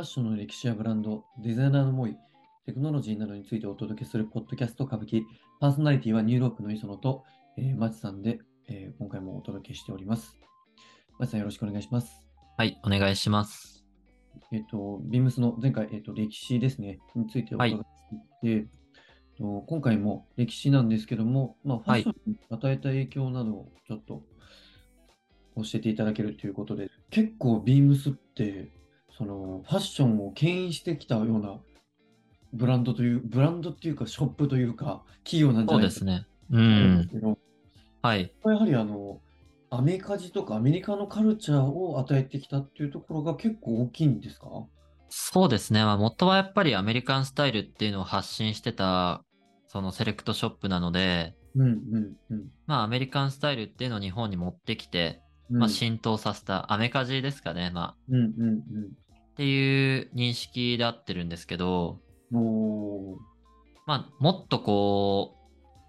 ファッションの歴史やブランド、デザイナーの思い、テクノロジーなどについてお届けするポッドキャスト歌舞伎、パーソナリティはニューロープの磯野と、えー、マチさんで、えー、今回もお届けしております。マチさんよろしくお願いします。はい、お願いします。えっ、と、ビームスの前回、えっ、と、歴史ですね、についておはい伺いしていて、えっと今回も歴史なんですけども、まあ、ファッションに与えた影響などをちょっと教えていただけるということで、結構ビームスって、そのファッションを牽引してきたようなブランドという、ブランドっていうか、ショップというか、企業なんじゃそうないかですね。うと思うんですん。けど、はい。やはりあの、アメカジとかアメリカのカルチャーを与えてきたっていうところが結構大きいんですか？そうですね。まあ、元はやっぱりアメリカンスタイルっていうのを発信してた、そのセレクトショップなので、うんうんうん。まあ、アメリカンスタイルっていうのを日本に持ってきて、うんまあ、浸透させたアメカジですかね。まあ、うんうんっていう認識で合ってるんですけど、まあ、もっとこ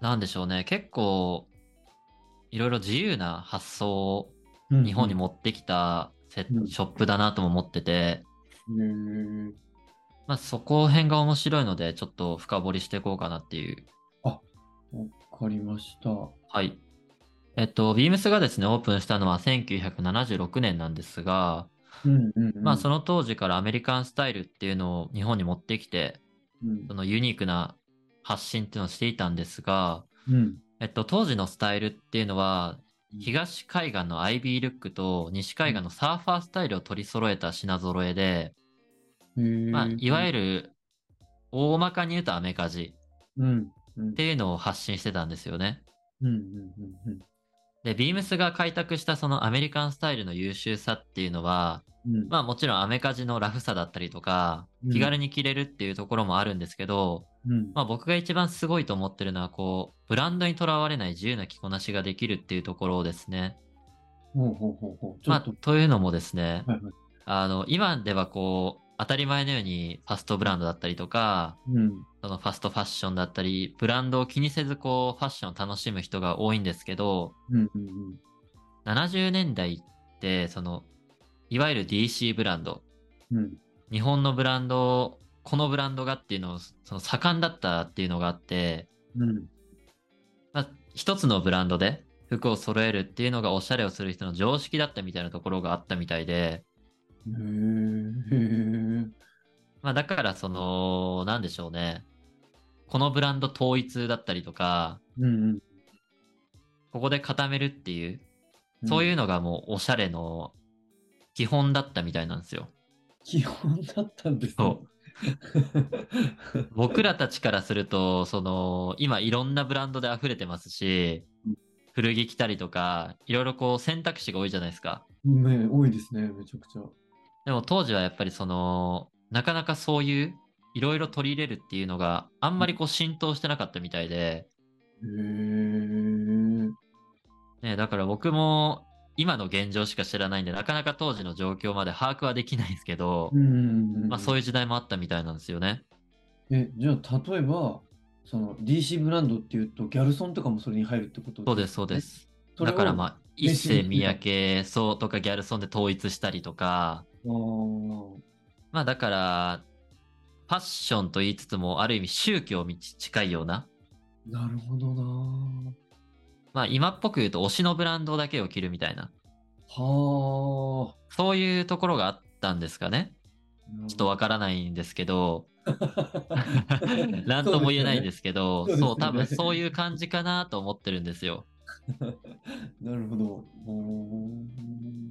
う、なんでしょうね。結構、いろいろ自由な発想をうん日本に持ってきたセうんショップだなとも思ってて、へーまあ、そこ辺が面白いので、ちょっと深掘りしていこうかなっていう。わかりました。はい。えっと、ビームスがですね、オープンしたのは1976年なんですが、うんうんうん。まあ、その当時からアメリカンスタイルっていうのを日本に持ってきて、うん。そのユニークな発信っていうのをしていたんですが、うん。えっと、当時のスタイルっていうのは、東海岸のアイビールックと西海岸のサーファースタイルを取り揃えた品揃えで、まあ、いわゆる、る、大まかに言うとアメカジ。うん。うん。っていうのを発信してたんですよね。うんうんうんで、ビームスが開拓したそのアメリカンスタイルの優秀さっていうのは、うん。まあもちろんアメカジのラフさだったりとかうん、気軽に着れるっていうところもあるんですけど、うんまあ僕が一番すごいと思ってるのは、こう、ブランドにとらわれない自由な着こなしができるっていうところですね。ほうほうほうほう。まあというのもですね、はいはい。あの、今ではこう、当たり前のようにファストブランドだったりとか、うん。そのファストファッションだったり、ブランドを気にせずこう、ファッションを楽しむ人が多いんですけど、うんうんうん。70年代って、その、いわゆる DC ブランド、うん。日本のブランド、このブランドがっていうのを、その盛んだったっていうのがあって、うん。まあ、一つのブランドで服を揃えるっていうのがおしゃれをする人の常識だったみたいなところがあったみたいで、まあだからその、なんでしょうね。このブランド統一だったりとか、ーうんうん。ここで固めるっていう、そういうのがもうおしゃれの基本だったみたいなんですよ。基本だったんですねそ僕らたちからすると、その、今いろんなブランドで溢れてますしうん、古着着たりとか、いろいろこう選択肢が多いじゃないですか。ね、多いですね、めちゃくちゃ。でも当時はやっぱりその、なかなかそういう、いろいろ取り入れるっていうのがあんまりこう浸透してなかったみたいで、ね、だから僕も今の現状しか知らないんで、なかなか当時の状況まで把握はできないですけど。まあそういう時代もあったみたいなんですよね。え、じゃあ、例えば、その DC ブランドっていうと、ギャルソンとかもそれに入るってことそうです、そうで。す。だからまあ、一世三宅、そうとかギャルソンで統一したりとか、まあだから、ファッションと言いつつも、ある意味宗教に近いような、なるほどなまあ今っぽく言うと推しのブランドだけを着るみたいな、はそういうところがあったんですかね。あ。ちょっとわからないんですけど、なんとも言えないんですけど、そうねそう、多分そういう感じかなと思ってるんですよ。なるほど。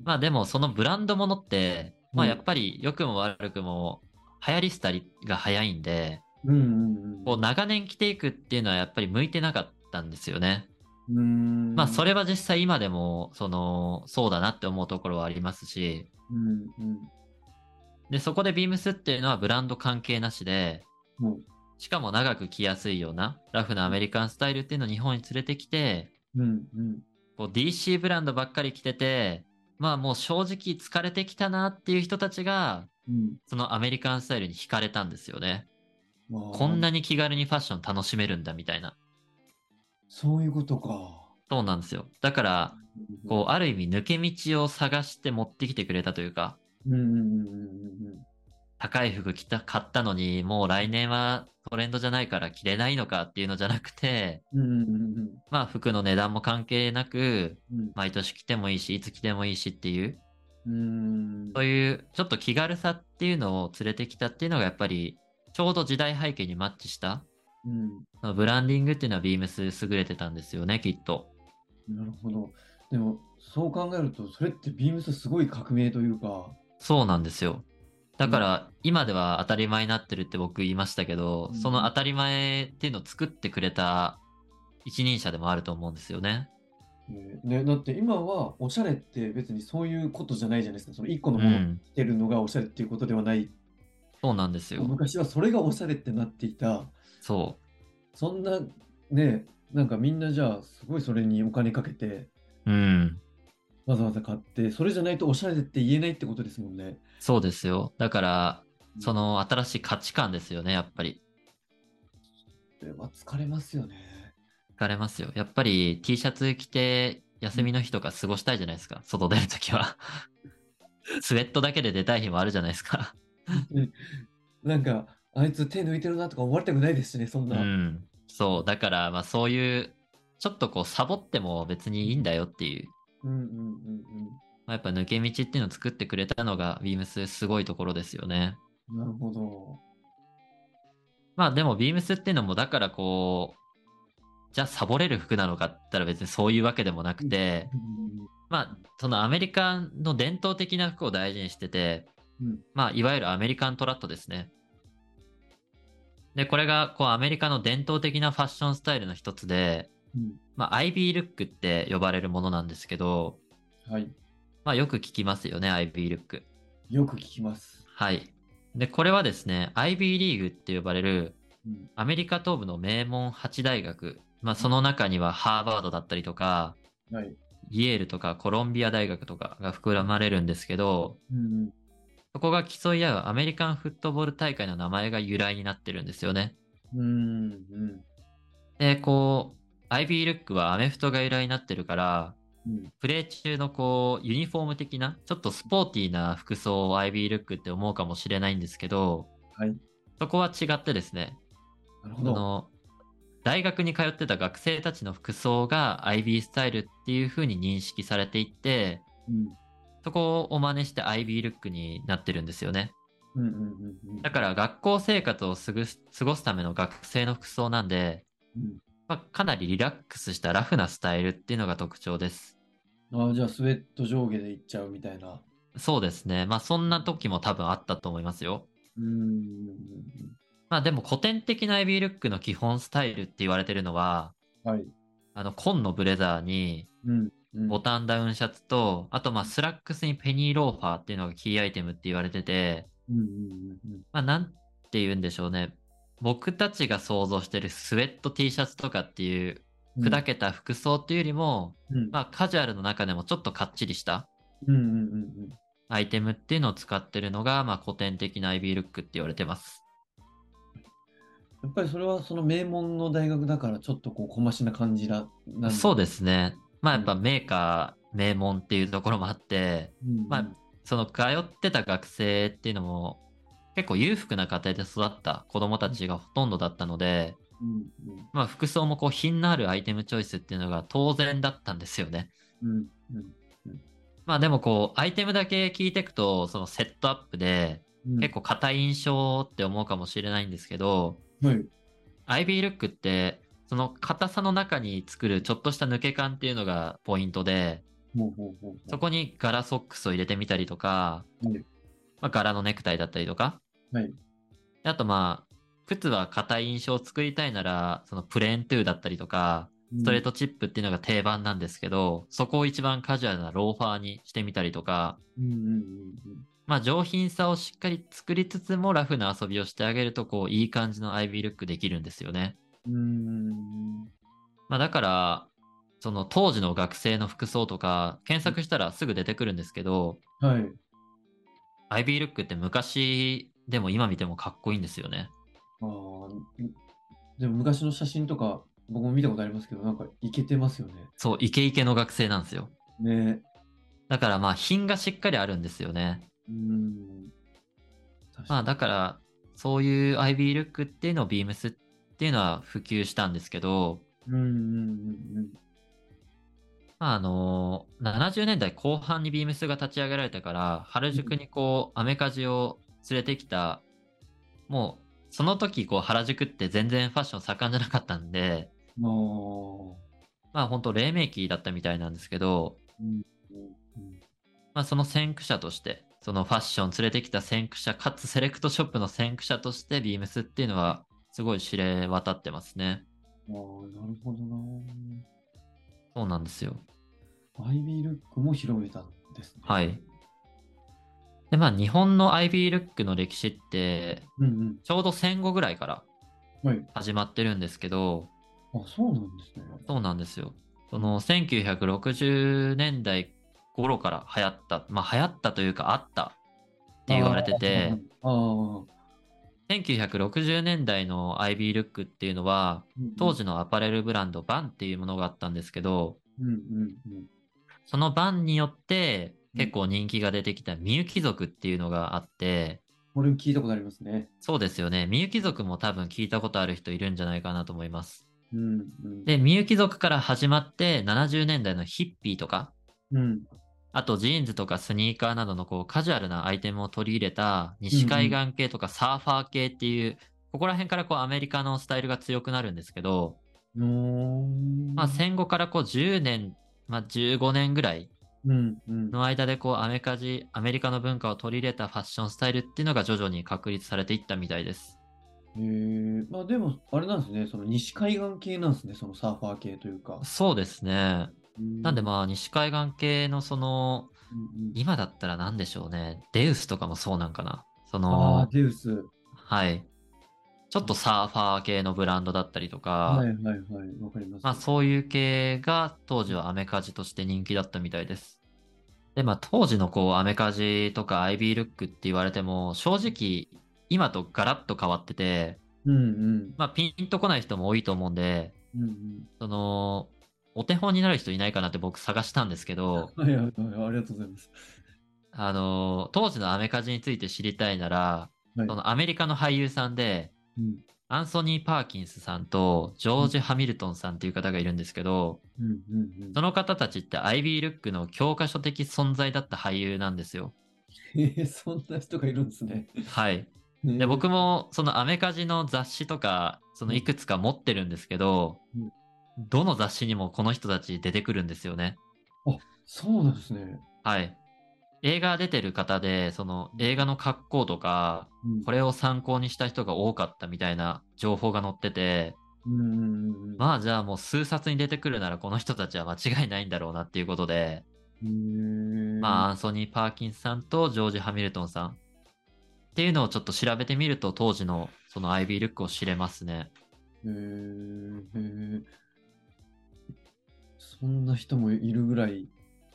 まあでもそのブランドものって、まあうんやっぱり良くも悪くも流行り廃りが早いんで、うんうんこう長年着ていくっていうのはやっぱり向いてなかったんですよね。うん。まあそれは実際今でも、その、そうだなって思うところはありますし、うんうん。で、そこでビームスっていうのはブランド関係なしで、もしかも長く着やすいようなラフなアメリカンスタイルっていうのを日本に連れてきて、う、うんうん。こう DC ブランドばっかり着てて、まあもう正直疲れてきたなっていう人たちが、うんそのアメリカンスタイルに惹かれたんですよね。まあこんなに気軽にファッション楽しめるんだみたいな。そういうことか。そうなんですよ。だから、こう、ある意味抜け道を探して持ってきてくれたというか、うんうんうんうん高い服着た、買ったのに、もう来年はトレンドじゃないから着れないのかっていうのじゃなくて、うんうんうんまあ服の値段も関係なく、うん。毎年着てもいいし、いつ着てもいいしっていう、うん。そういうちょっと気軽さっていうのを連れてきたっていうのがやっぱり、ちょうど時代背景にマッチした、うん。ブランディングっていうのはビームス優れてたんですよね、きっと。なるほど。でも、そう考えると、それってビームスすごい革命というか、そうなんですよ。だから、今では当たり前になってるって僕言いましたけど、うんその当たり前っていうのを作ってくれた一人者でもあると思うんですよね。ねね、だって今はおしゃれって別にそういうことじゃないじゃないですか。その一個のものをうん。着てるのがおしゃれっていうことではない。そうなんですよ。昔はそれがおしゃれってなっていた。そそんな、ね、なんかみんなじゃあすごいそれにお金かけて、う。うん。わざわざ買って、それじゃないとおしゃれって言えないってことですもんね。そうですよ。だから、その新しい価値観ですよね、やっぱり。それは疲れますよね。疲れますよ。やっぱり T シャツ着て休みの日とか過ごしたいじゃないですか。外出るときは。スウェットだけで出たい日もあるじゃないですか。なんか、あいつ手抜いてるなとか思われたくないですしね、そんうな。ん。そう。だから、まあそういう、ちょっとこうサボっても別にいいんだよっていう。うんうんうんまあ、やっぱ抜け道っていうのを作ってくれたのがビームスすごいところですよね。うん。なるほど。まあでもビームスっていうのもだからこう、じゃあサボれる服なのかって言ったら別にそういうわけでもなくて、うんまあそのアメリカの伝統的な服を大事にしてて、うんまあいわゆるアメリカントラットですね。で、これがこうアメリカの伝統的なファッションスタイルの一つで、うんまあアイビールックって呼ばれるものなんですけど、はい。まあよく聞きますよね、アイビールック。よく聞きます。はい。で、これはですね、IB リーグって呼ばれるうんアメリカ東部の名門8大学、まあその中にはハーバードだったりとか、はい。イェールとかコロンビア大学とかが膨らまれるんですけど、うんそこが競い合うアメリカンフットボール大会の名前が由来になってるんですよね。うん。うんうんで、こう、IB ルックはアメフトが由来になってるから、うんプレー中のこう、ユニフォーム的な、ちょっとスポーティーな服装を IB ルックって思うかもしれないんですけど、はい。そこは違ってですね、なるほど。あの、大学に通ってた学生たちの服装が IB スタイルっていう風に認識されていって、うんそこを真似して IB ルックになってるんですよね。うんうんうんうんだから学校生活を過ごすための学生の服装なんで、うんまあ、かなりリラックスしたラフなスタイルっていうのが特徴です。ああ、じゃあスウェット上下でいっちゃうみたいな。そうですね。まあそんな時も多分あったと思いますよ。うんうんまあでも古典的な IB ルックの基本スタイルって言われてるのは、うんはい。あの紺のブレザーにうんうんボタンダウンシャツと、あとまあスラックスにペニーローファーっていうのがキーアイテムって言われてて、うんうんうんまあなんて言うんでしょうね。僕たちが想像してるスウェット T シャツとかっていううん。砕けた服装っていうよりも、うん。まあカジュアルの中でもちょっとかっちりしたアイテムっていうのを使ってるのが、まあ古典的な IB ルックって言われてます。やっぱりそれはその名門の大学だからちょっとこう小増しな感じな、そうですね。まあやっぱメーカー、名門っていうところもあって、うん。まあその通ってた学生っていうのも結構裕福な家庭で育った子供たちがほとんどだったので、うんうん。まあ服装もこう品のあるアイテムチョイスっていうのが当然だったんですよね。うんうんまあでもこうアイテムだけ聞いていくとそのセットアップでうん。結構硬い印象って思うかもしれないんですけど、はい。IB ルックってその硬さの中に作るちょっとした抜け感っていうのがポイントで、そこに柄ソックスを入れてみたりとか、はいまあ、柄のネクタイだったりとか、はい。あとまあ、靴は硬い印象を作りたいなら、そのプレーントゥーだったりとか、ストレートチップっていうのが定番なんですけど、そこを一番カジュアルなローファーにしてみたりとか、うんうんうんまあ上品さをしっかり作りつつもラフな遊びをしてあげると、こういい感じの IB ルックできるんですよね。うん。うんまあだから、その当時の学生の服装とか検索したらすぐ出てくるんですけど、はい。IB ルックって昔でも今見てもかっこいいんですよね。ああ、でも昔の写真とか僕も見たことありますけど、なんかイケてますよね。そう、イケイケの学生なんですよ。ね。だからまあ品がしっかりあるんですよね。うん。まあだから、そういう IB ルックっていうのをビームスっていうのは普及したんですけど、うんうんうんまああの、70年代後半にビームスが立ち上げられてから、原宿にこう、アメカジを連れてきた、もう、その時こう原宿って全然ファッション盛んじゃなかったんで。まあ本当黎明期だったみたいなんですけど、まあその先駆者として、そのファッション連れてきた先駆者、かつセレクトショップの先駆者としてビームスっていうのはすごい知れ渡ってますね。うん。ああ、なるほどな。そうなんですよ。アイビールックも広めたんですね。はい。で、まあ日本の IB ルックの歴史って、うんちょうど戦後ぐらいからうん。はい。始まってるんですけど、あ、そうなんですね。そうなんですよ。その1960年代頃から流行った、まあ流行ったというかあったって言われてて、あーあ1960年代の IB ルックっていうのは、ー、当時のアパレルブランドバンっていうものがあったんですけど、うんうんうん。その VANによって結構人気が出てきたみゆき族っていうのがあって、これも聞いたことありますね。そうですよね。みゆき族も多分聞いたことある人いるんじゃないかなと思います。うんうん。で、みゆき族から始まって70年代のヒッピーとか、うん。あとジーンズとかスニーカーなどのこうカジュアルなアイテムを取り入れた西海岸系とかサーファー系っていう、ここら辺からこうアメリカのスタイルが強くなるんですけど、まあ戦後からこう10年、まあ15年ぐらい。の間でこうアメカジ、アメリカの文化を取り入れたファッションスタイルっていうのが徐々に確立されていったみたいです。へえまあでも、あれなんですね。その西海岸系なんですね。そのサーファー系というか。そうですね。なんであ、まあ西海岸系のその、うんうん今だったら何でしょうね。デウスとかもそうなんかな。そあのー、デウス。はい。ちょっとサーファー系のブランドだったりとか、はいはいはい。わかります。まあそういう系が当時はアメカジとして人気だったみたいです。で、まあ当時のこうアメカジとか IB ルックって言われても、正直今とガラッと変わってて、うんうん。まあピンとこない人も多いと思うんで、うんその、お手本になる人いないかなって僕探したんですけど、うん。はいはいはい。ありがとうございます。あの、当時のアメカジについて知りたいなら、はいそのアメリカの俳優さんで、うんアンソニー・パーキンスさんとジョージ・ハミルトンさんっていう方がいるんですけど、うんうんうんその方たちって IB ルックの教科書的存在だった俳優なんですよ。へえそんな人がいるんですね。はい。でで、僕もそのアメカジの雑誌とか、そのいくつか持ってるんですけどうん、どの雑誌にもこの人たち出てくるんですよね。そうなんですね。はい。映画出てる方で、その映画の格好とか、うんこれを参考にした人が多かったみたいな情報が載ってて、うん。まあじゃあもう数冊に出てくるならこの人たちは間違いないんだろうなっていうことで、まあアンソニー・パーキンスさんとジョージ・ハミルトンさんっていうのをちょっと調べてみると当時のその IB ルックを知れますね。へーへーそんな人もいるぐらい、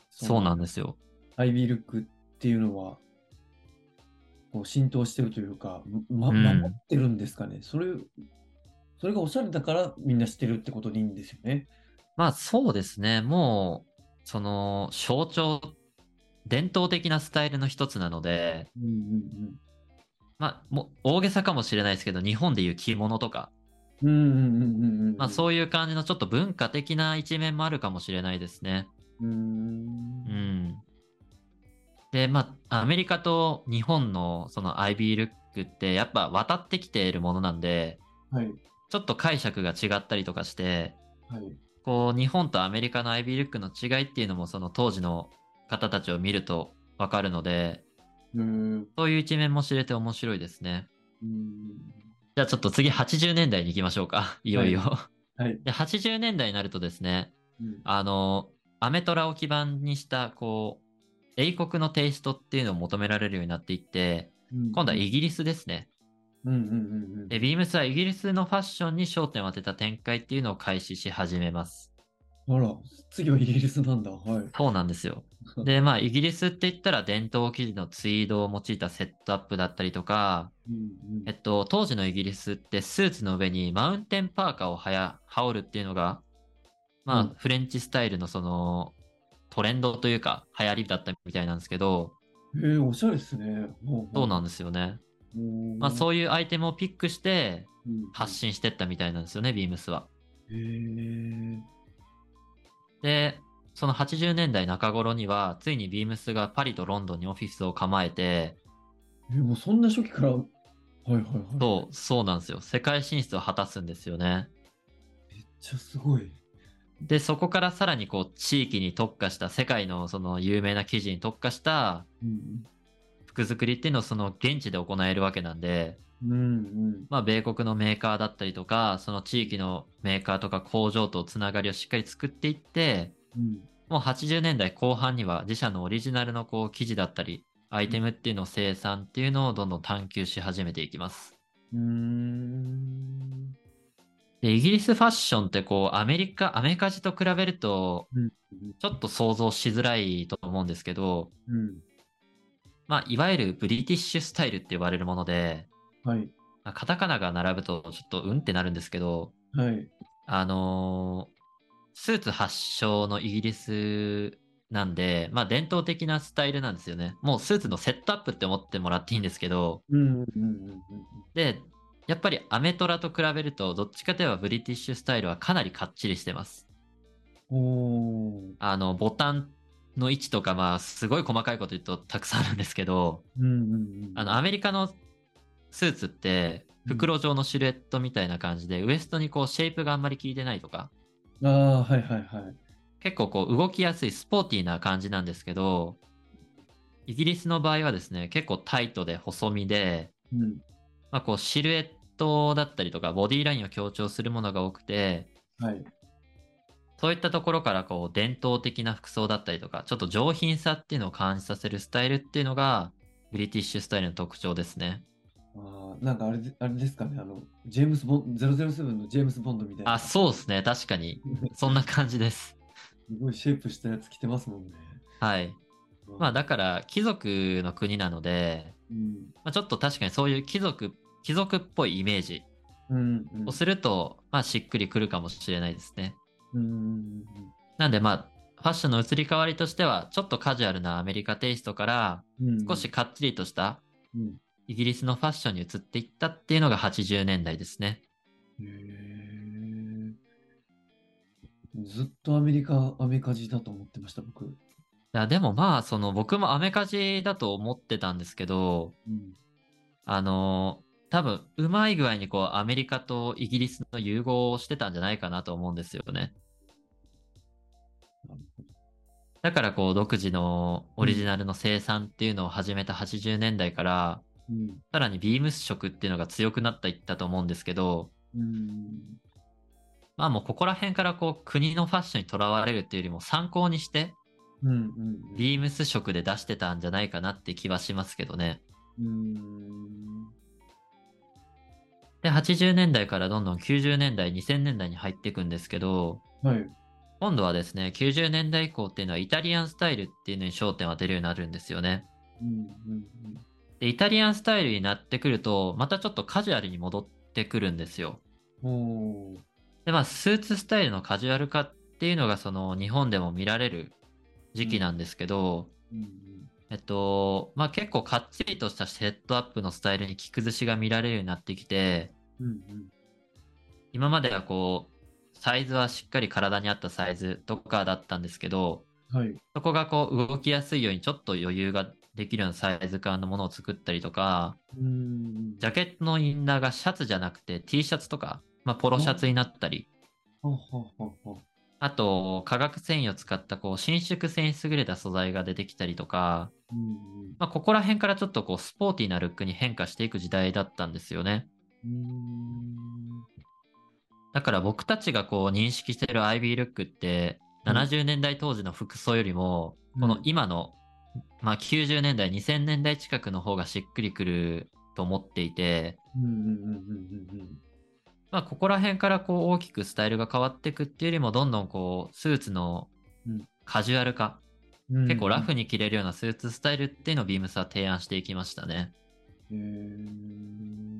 そうなんでですよ。アイビールックっていうのは、こう浸透してるというか、ま、うん守ってるんですかね。それ、それがおしゃれだからみんな知ってるってことでいいんですよね。まあそうですね。もう、その象徴、伝統的なスタイルの一つなので、うんうんまあもう大げさかもしれないですけど、日本でいう着物とか、うん。うんうんうんうんうん。まあうそういう感じのちょっと文化的な一面もあるかもしれないですね。ーん。うん。で、まあ、アメリカと日本のその IB ルックってやっぱ渡ってきているものなんで、はい。ちょっと解釈が違ったりとかして、はい。こう、日本とアメリカの IB ルックの違いっていうのもその当時の方たちを見るとわかるので、うーん。そういう一面も知れて面白いですね。うんじゃあちょっと次80年代に行きましょうか。いよいよ。はい。で80年代になるとですね、うんあの、アメトラを基盤にした、こう、英国のテイストっていうのを求められるようになっていって、今度はイギリスですね。うんうんうんうん。で、ビームスはイギリスのファッションに焦点を当てた展開っていうのを開始し始めます。あら、次はイギリスなんだ。はい。そうなんですよ。で、まあ、イギリスって言ったら伝統生地のツイードを用いたセットアップだったりとか、うんえっと、当時のイギリスってスーツの上にマウンテンパーカーをはや羽織るっていうのが、まあ、うんフレンチスタイルのそのトレンドというか流行りだったみたいなんですけど、え、おしゃれですね。そうなんでですよね。まあそういうアイテムをピックしてうん発信してったみたいなんですよね、ビームスは。へえ。で、その80年代中頃には、ついにビームスがパリとロンドンにオフィスを構えて、え、もうそんな初期から、はいはいはい。そう、そうなんですよ。世界進出を果たすんですよね。めっちゃすごい。で、そこからさらにこう、地域に特化した、世界のその有名な記事に特化したうん服作りっていうのをその現地で行えるわけなんで、うんうん。まあ、米国のメーカーだったりとか、その地域のメーカーとか工場とつながりをしっかり作っていって、うん。もう80年代後半には自社のオリジナルのこう記事だったり、アイテムっていうのを生産っていうのをどんどん探求し始めていきます。うーん。で、イギリスファッションってこう、アメリカ、アメカジと比べると、うん。ちょっと想像しづらいと思うんですけど、うんまあ、いわゆるブリティッシュスタイルって呼ばれるもので、はいまあカタカナが並ぶとちょっとうんってなるんですけど、はいあのースーツ発祥のイギリスなんで、まあ伝統的なスタイルなんですよね。もうスーツのセットアップって思ってもらっていいんですけど、うんうんうんうんで、やっぱりアメトラと比べると、どっちかといえばブリティッシュスタイルはかなりかっちりしてます。あの、ボタンの位置とか、まあ、すごい細かいこと言うとたくさんあるんですけど、うんうんうん。あの、アメリカのスーツって、袋状のシルエットみたいな感じで、ウエストにこう、シェイプがあんまり効いてないとか、ああはいはいはい。結構こう、動きやすいスポーティーな感じなんですけど、イギリスの場合はですね、結構タイトで細身で、うん。まあ、こう、シルエットだったりとか、ボディラインを強調するものが多くて、はいそういったところからこう伝統的な服装だったりとか、ちょっと上品さっていうのを感じさせるスタイルっていうのが、ブリティッシュスタイルの特徴ですね。あーなんかあれであれですかねあのジェームス・ボン007のジェームス・ボンドみたいなあ、そうですね。確かに。そんな感じです。すごいシェイプしたやつ着てますもんねはい。まあだから、貴族の国なので、うんまあ、ちょっと確かにそういう貴族、貴族っぽいイメージうんうんをすると、まあしっくりくるかもしれないですね。うんうんなんでまあ、ファッションの移り変わりとしては、ちょっとカジュアルなアメリカテイストから、うん少しかっちりとしたうんイギリスのファッションに移っていったっていうのが80年代ですね。へえずっとアメリカ、アメカジだと思ってました、僕。いや、でもまあ、その僕もアメカジだと思ってたんですけど、うん。あの多分、うまい具合にこう、アメリカとイギリスの融合をしてたんじゃないかなと思うんですよね。だからこう、独自のオリジナルの生産っていうのを始めた80年代から、うん。さらにビームス色っていうのが強くなっていったと思うんですけど、うん。まあもうここら辺からこう、国のファッションにとらわれるっていうよりも参考にして、うん。うん。ビームス色で出してたんじゃないかなって気はしますけどね。うん。で、80年代からどんどん90年代、2000年代に入っていくんですけど、はい。今度はですね、90年代以降っていうのはイタリアンスタイルっていうのに焦点を当てるようになるんですよね。うん。うん。で、イタリアンスタイルになってくると、またちょっとカジュアルに戻ってくるんですよ。で、まあ、スーツスタイルのカジュアル化っていうのが、その、日本でも見られる時期なんですけど、うん。えっと、まあ結構かっちりとしたセットアップのスタイルに着崩しが見られるようになってきて、うん。今まではこう、サイズはしっかり体に合ったサイズとかだったんですけど、はい。そこがこう動きやすいようにちょっと余裕ができるようなサイズ感のものを作ったりとか、うん。ジャケットのインナーがシャツじゃなくて T シャツとか、まあポロシャツになったり。あと化学繊維を使ったこう伸縮性に優れた素材が出てきたりとか、うん。まあここら辺からちょっとこうスポーティーなルックに変化していく時代だったんですよね。うん。だから僕たちがこう認識しているアイビールックって、うん70年代当時の服装よりも、うんこの今の、まあ90年代、2000年代近くの方がしっくりくると思っていて、うん。うん。うん。まあここら辺からこう大きくスタイルが変わっていくっていうよりも、どんどんこうスーツのうんカジュアル化、うん。結構ラフに着れるようなスーツスタイルっていうのをビームスは提案していきましたね。へー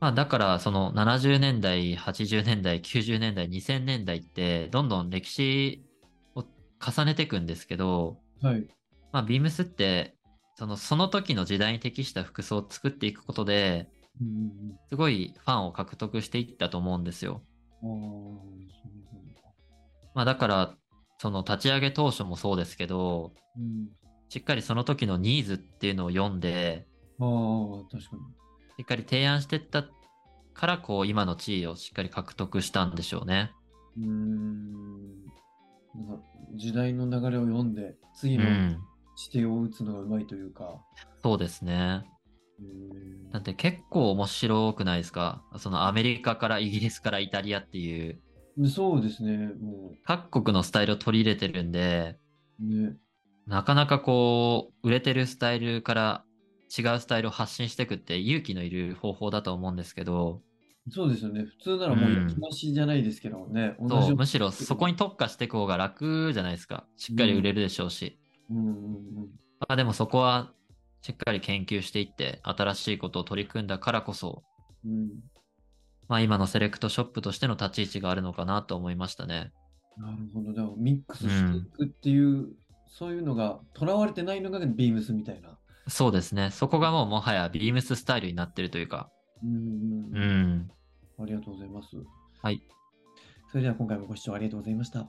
まあだからその70年代、80年代、90年代、2000年代ってどんどん歴史を重ねていくんですけど、はい。まあビームスってその、その時の時代に適した服装を作っていくことで、すごいファンを獲得していったと思うんですよ。まあだから、その立ち上げ当初もそうですけど、うん。しっかりその時のニーズっていうのを読んで、ああ、確かに。しっかり提案していったから、こう、今の地位をしっかり獲得したんでしょうね。うーん。なんか時代の流れを読んで、う次のん。指定を打つのがうまいというか。そうですね。だって結構面白くないですか？そのアメリカからイギリスからイタリアっていう、でそうですね、も各国のスタイルを取り入れてるんで、う、ね。なかなかこう、売れてるスタイルから違うスタイルを発信していくって勇気のいる方法だと思うんですけど、そうですよね。普通ならもううん焼き増しじゃないですけどね。う、よむしろそこに特化していく方が楽じゃないですか。しっかり売れるでしょうし。うんうんうん。まあでもそこはしっかり研究していって、新しいことを取り組んだからこそ、うん。まあ今のセレクトショップとしての立ち位置があるのかなと思いましたね。なるほど。でもミックスしていくっていう、そういうのが、とらわれてないのがビームスみたいな。そうですね。そこがもうもはやビームススタイルになってるというか。うんうん。ありがとうございます。はい。それでは今回もご視聴ありがとうございました。